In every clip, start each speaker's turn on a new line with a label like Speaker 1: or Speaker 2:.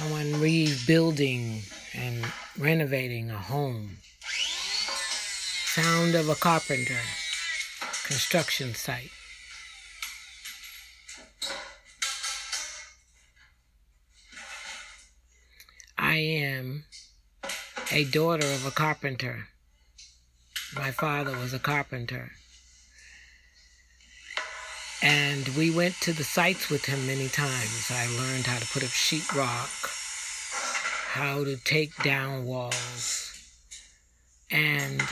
Speaker 1: Someone rebuilding and renovating a home. Sound of a carpenter. Construction site. I am a daughter of a carpenter. My father was a carpenter. And we went to the sites with him many times. I learned how to put up sheetrock, how to take down walls. And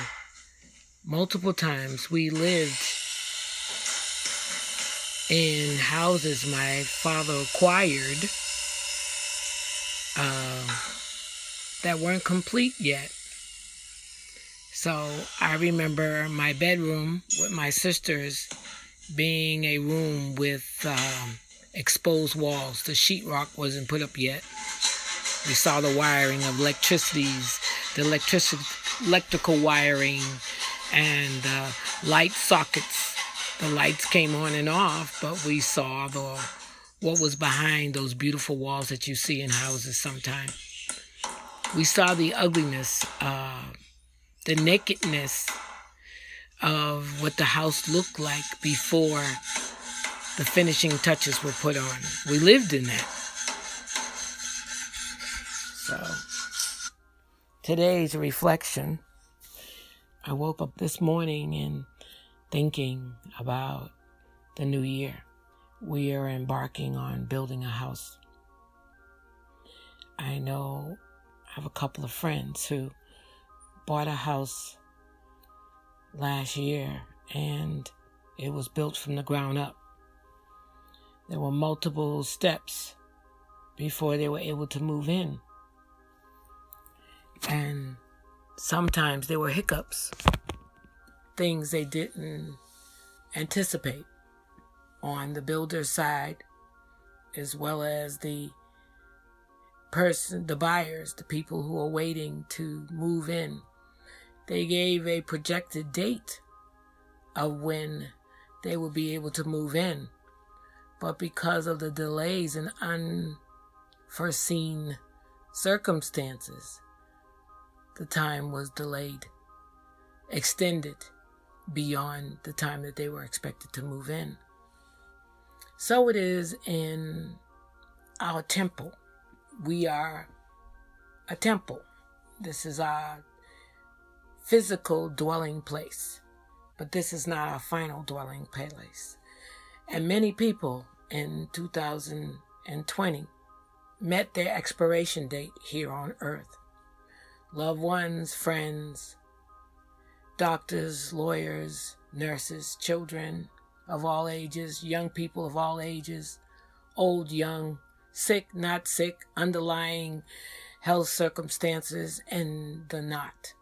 Speaker 1: multiple times we lived in houses my father acquired uh, that weren't complete yet. So I remember my bedroom with my sisters being a room with um, exposed walls. The sheetrock wasn't put up yet. We saw the wiring of electricities, the electric electrical wiring, and uh, light sockets. The lights came on and off, but we saw the what was behind those beautiful walls that you see in houses sometimes. We saw the ugliness, uh, the nakedness of what the house looked like before the finishing touches were put on. We lived in that. So, today's reflection, I woke up this morning and thinking about the new year. We are embarking on building a house. I know I have a couple of friends who bought a house last year and it was built from the ground up. There were multiple steps before they were able to move in. And sometimes there were hiccups, things they didn't anticipate on the builder's side as well as the person, the buyers, the people who are waiting to move in. They gave a projected date of when they would be able to move in. But because of the delays and unforeseen circumstances, the time was delayed, extended beyond the time that they were expected to move in. So it is in our temple. We are a temple. This is our physical dwelling place, but this is not our final dwelling place. And many people in 2020 met their expiration date here on earth. Loved ones, friends, doctors, lawyers, nurses, children of all ages, young people of all ages, old, young, sick, not sick, underlying health circumstances, and the not.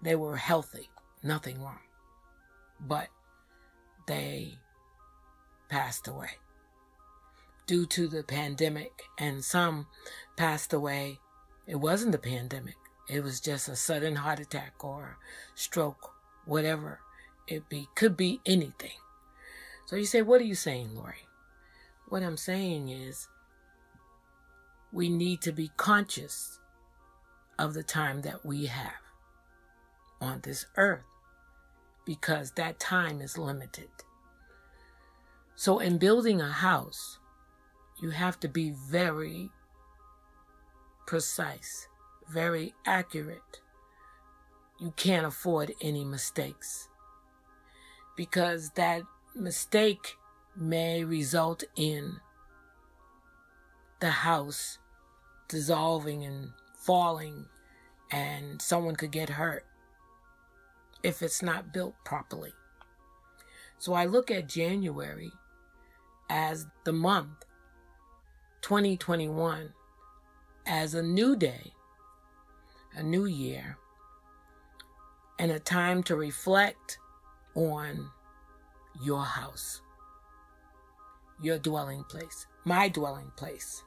Speaker 1: They were healthy, nothing wrong. But they passed away due to the pandemic, and some passed away. It wasn't the pandemic, it was just a sudden heart attack or stroke, whatever it be. Could be anything. So you say, What are you saying, Lori? What I'm saying is, we need to be conscious of the time that we have on this earth because that time is limited. So, in building a house, you have to be very precise, very accurate. You can't afford any mistakes because that mistake may result in the house dissolving and falling, and someone could get hurt if it's not built properly. So I look at January as the month 2021 as a new day, a new year, and a time to reflect on your house, your dwelling place, my dwelling place.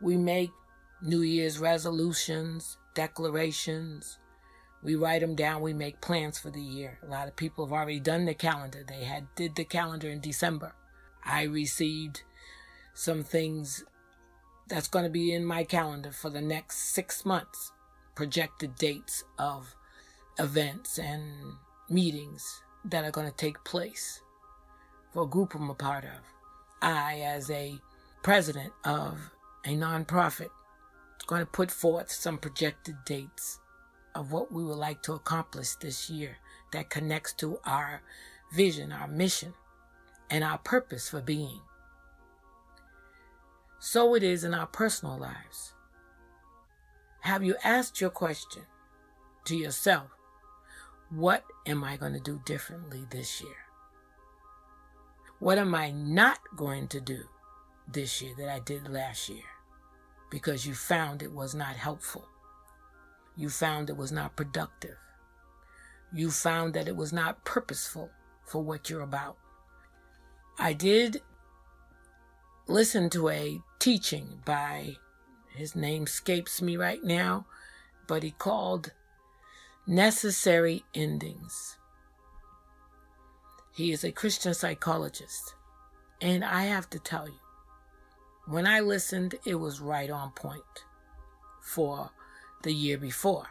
Speaker 1: We make New Year's resolutions, declarations. We write them down. We make plans for the year. A lot of people have already done the calendar. They had did the calendar in December. I received some things that's going to be in my calendar for the next six months. Projected dates of events and meetings that are going to take place for a group I'm a part of. I, as a president of a nonprofit, is going to put forth some projected dates of what we would like to accomplish this year that connects to our vision, our mission, and our purpose for being. So it is in our personal lives. Have you asked your question to yourself? What am I going to do differently this year? What am I not going to do this year that I did last year? Because you found it was not helpful. You found it was not productive. You found that it was not purposeful for what you're about. I did listen to a teaching by, his name escapes me right now, but he called Necessary Endings. He is a Christian psychologist. And I have to tell you, when I listened, it was right on point for the year before,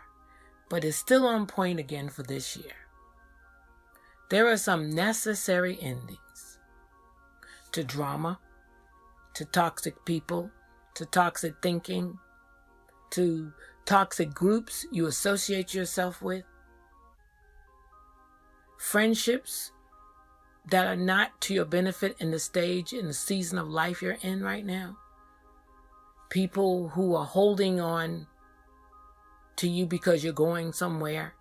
Speaker 1: but is still on point again for this year. There are some necessary endings to drama, to toxic people, to toxic thinking, to toxic groups you associate yourself with, friendships that are not to your benefit in the stage, in the season of life you're in right now, people who are holding on to you because you're going somewhere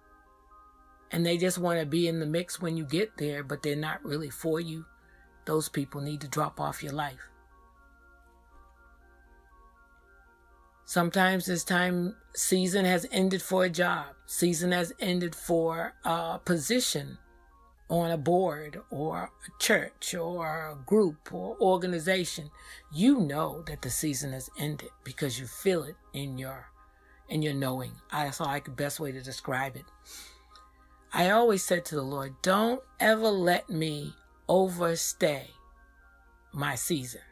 Speaker 1: and they just want to be in the mix when you get there, but they're not really for you. Those people need to drop off your life. Sometimes this time season has ended for a job. Season has ended for a position on a board or a church or a group or organization. You know that the season has ended because you feel it in your in your knowing. That's like the best way to describe it. I always said to the Lord, don't ever let me overstay my season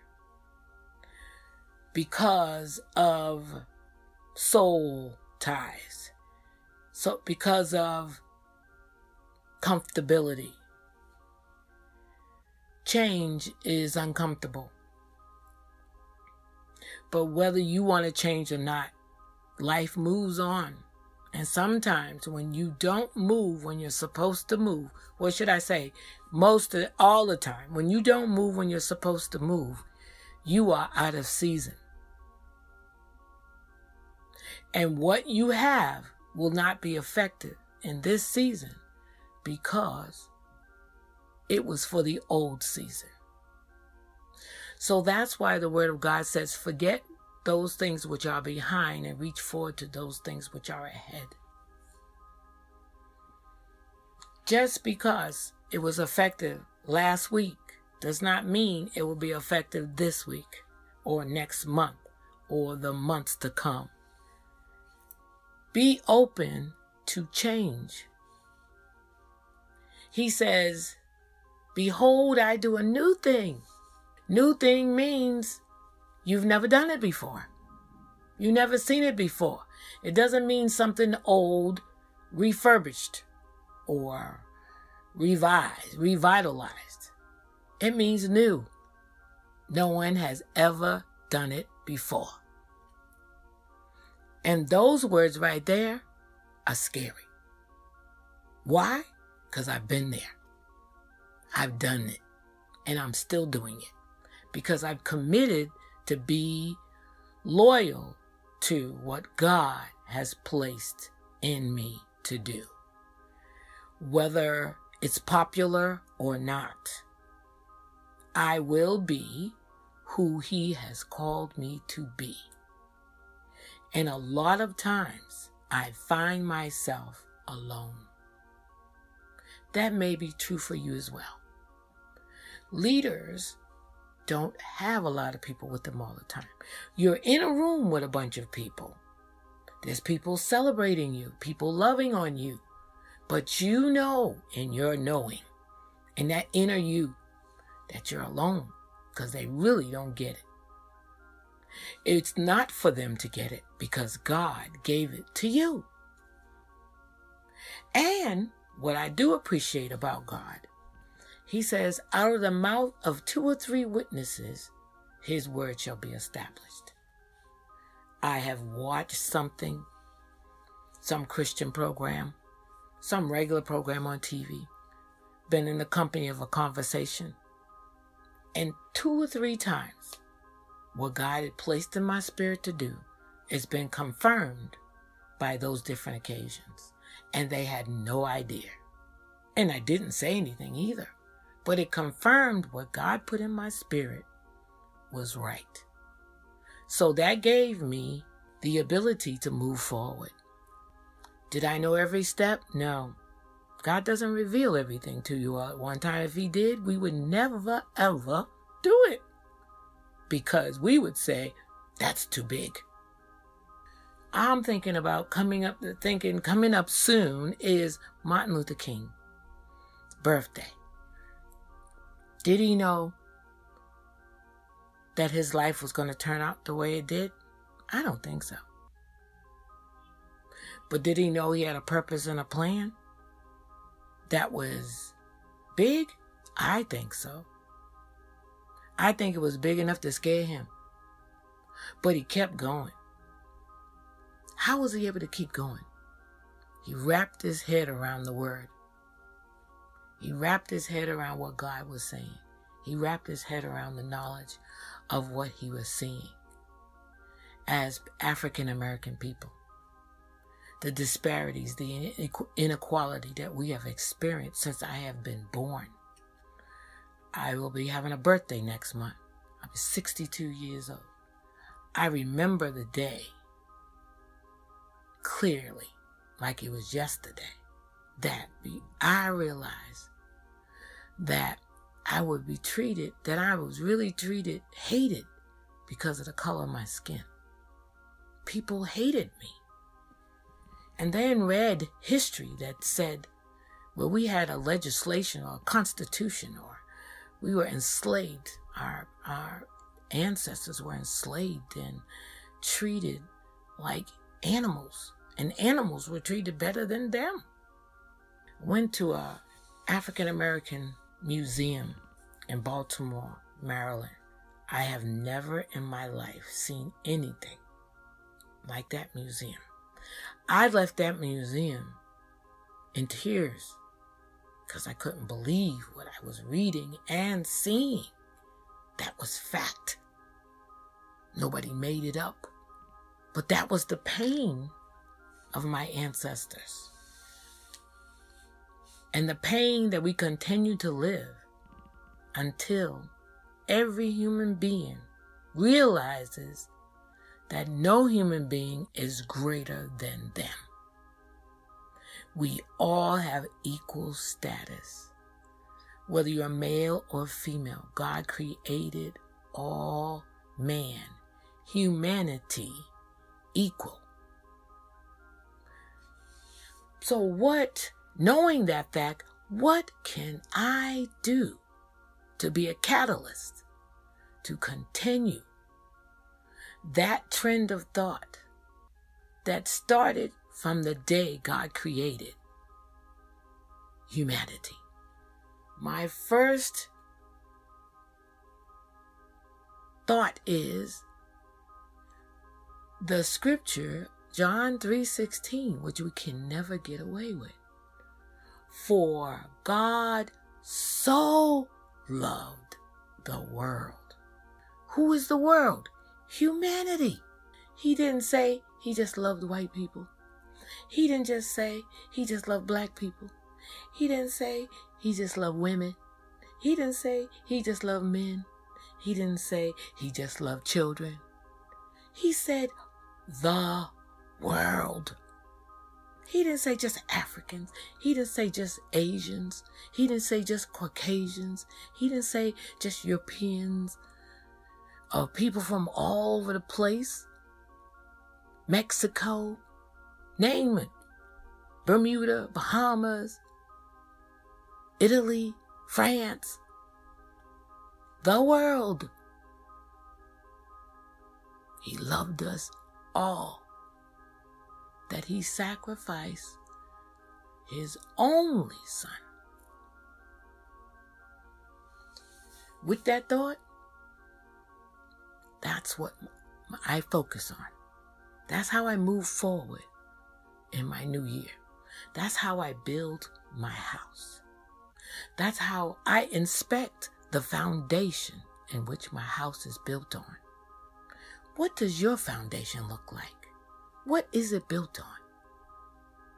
Speaker 1: because of soul ties. So because of comfortability. Change is uncomfortable. But whether you want to change or not, life moves on. And sometimes when you don't move when you're supposed to move, what should I say? Most of all the time, when you don't move when you're supposed to move, you are out of season. And what you have will not be affected in this season because it was for the old season. So that's why the Word of God says, forget those things which are behind and reach forward to those things which are ahead. Just because it was effective last week does not mean it will be effective this week or next month or the months to come. Be open to change. He says, Behold, I do a new thing. New thing means you've never done it before. You've never seen it before. It doesn't mean something old, refurbished, or revised, revitalized. It means new. No one has ever done it before. And those words right there are scary. Why? Because I've been there. I've done it. And I'm still doing it. Because I've committed to be loyal to what God has placed in me to do. Whether it's popular or not, I will be who He has called me to be. And a lot of times I find myself alone. That may be true for you as well. Leaders don't have a lot of people with them all the time. You're in a room with a bunch of people. There's people celebrating you, people loving on you. But you know in your knowing, in that inner you, that you're alone because they really don't get it. It's not for them to get it because God gave it to you. And what I do appreciate about God, He says, out of the mouth of two or three witnesses, His word shall be established. I have watched something, some Christian program, some regular program on TV, been in the company of a conversation, and two or three times what God had placed in my spirit to do has been confirmed by those different occasions. And they had no idea. And I didn't say anything either. But it confirmed what God put in my spirit was right. So that gave me the ability to move forward. Did I know every step? No. God doesn't reveal everything to you all at one time. If He did, we would never, ever do it. Because we would say, that's too big. I'm thinking about coming up, thinking coming up soon is Martin Luther King birthday. Did he know that his life was going to turn out the way it did? I don't think so. But did he know he had a purpose and a plan that was big? I think so. I think it was big enough to scare him. But he kept going. How was he able to keep going? He wrapped his head around the word. He wrapped his head around what God was saying. He wrapped his head around the knowledge of what he was seeing as African American people. The disparities, the inequality that we have experienced since I have been born. I will be having a birthday next month. Be 62 years old. I remember the day clearly, like it was yesterday, that I realized that I would be treated, that I was really treated, hated because of the color of my skin. People hated me. And then read history that said, well, we had a legislation or a constitution or we were enslaved. Our, our ancestors were enslaved and treated like animals, and animals were treated better than them. Went to a African American museum in Baltimore, Maryland. I have never in my life seen anything like that museum. I left that museum in tears because I couldn't believe what I was reading and seeing. That was fact. Nobody made it up. But that was the pain of my ancestors. And the pain that we continue to live until every human being realizes that no human being is greater than them. We all have equal status. Whether you're male or female, God created all man, humanity equal. So, what, knowing that fact, what can I do to be a catalyst to continue that trend of thought that started from the day God created humanity. My first thought is the scripture John 3:16 which we can never get away with. For God so loved the world. Who is the world? Humanity. He didn't say he just loved white people. He didn't just say he just loved black people. He didn't say he just loved women. He didn't say he just loved men. He didn't say he just loved children. He said the world. He didn't say just Africans. He didn't say just Asians. He didn't say just Caucasians. He didn't say just Europeans or people from all over the place. Mexico, name it. Bermuda, Bahamas, Italy, France, the world. He loved us all that he sacrificed his only son. With that thought, that's what I focus on. That's how I move forward in my new year. That's how I build my house. That's how I inspect the foundation in which my house is built on. What does your foundation look like? What is it built on?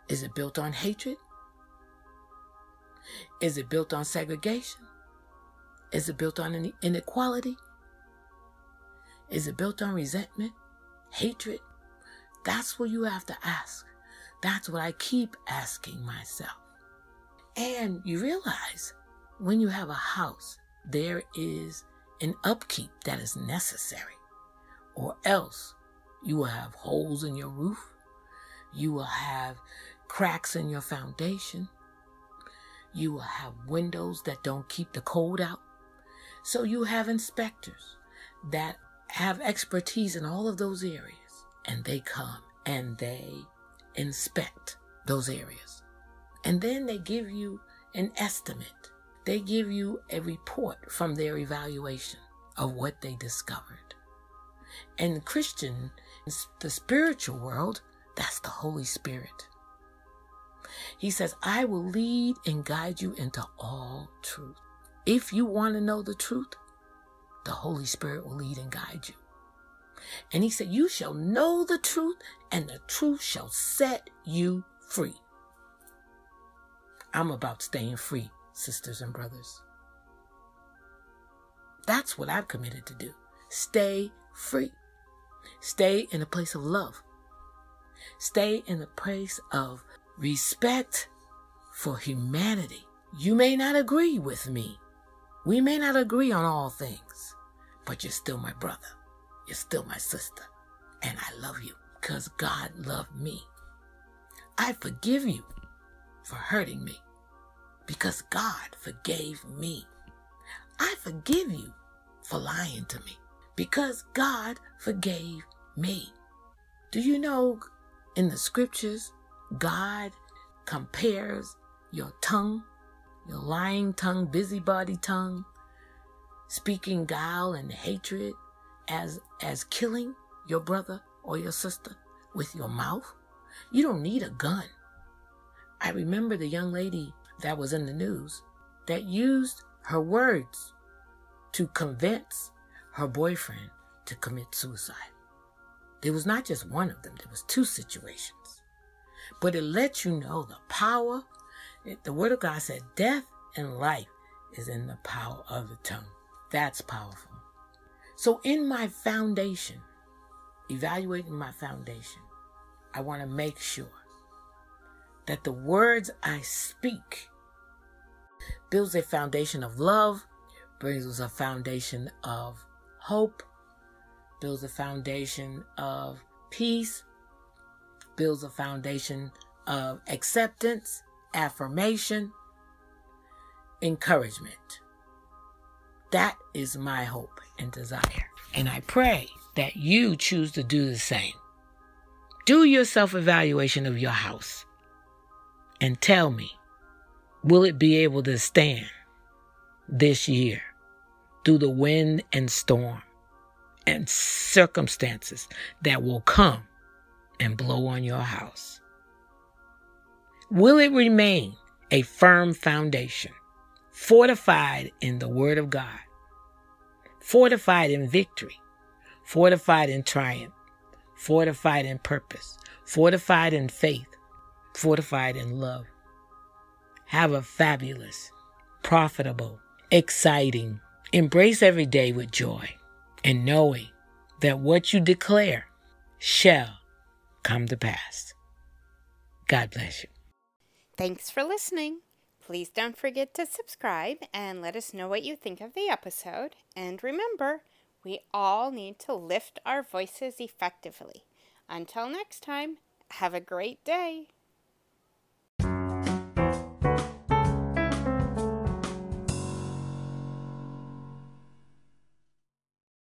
Speaker 1: Is it built on hatred? Is it built on segregation? Is it built on inequality? Is it built on resentment, hatred? That's what you have to ask. That's what I keep asking myself. And you realize when you have a house, there is an upkeep that is necessary, or else you will have holes in your roof. You will have cracks in your foundation. You will have windows that don't keep the cold out. So you have inspectors that have expertise in all of those areas. And they come and they inspect those areas. And then they give you an estimate. They give you a report from their evaluation of what they discovered. And Christian the spiritual world, that's the Holy Spirit. He says, I will lead and guide you into all truth. If you want to know the truth, the Holy Spirit will lead and guide you. And he said, You shall know the truth, and the truth shall set you free. I'm about staying free, sisters and brothers. That's what I've committed to do. Stay free. Stay in a place of love. Stay in a place of respect for humanity. You may not agree with me. We may not agree on all things, but you're still my brother. You're still my sister. And I love you because God loved me. I forgive you for hurting me because God forgave me. I forgive you for lying to me because God forgave me. Do you know in the scriptures, God compares your tongue, your lying tongue, busybody tongue, speaking guile and hatred as, as killing your brother or your sister with your mouth? You don't need a gun. I remember the young lady that was in the news that used her words to convince her boyfriend to commit suicide. There was not just one of them, there was two situations. But it lets you know the power. The word of God said death and life is in the power of the tongue. That's powerful. So in my foundation, evaluating my foundation, I want to make sure that the words I speak builds a foundation of love, brings us a foundation of hope, builds a foundation of peace, builds a foundation of acceptance, affirmation, encouragement. That is my hope and desire. And I pray that you choose to do the same. Do your self evaluation of your house and tell me will it be able to stand this year? Through the wind and storm and circumstances that will come and blow on your house? Will it remain a firm foundation, fortified in the Word of God, fortified in victory, fortified in triumph, fortified in purpose, fortified in faith, fortified in love? Have a fabulous, profitable, exciting, Embrace every day with joy and knowing that what you declare shall come to pass. God bless you.
Speaker 2: Thanks for listening. Please don't forget to subscribe and let us know what you think of the episode. And remember, we all need to lift our voices effectively. Until next time, have a great day.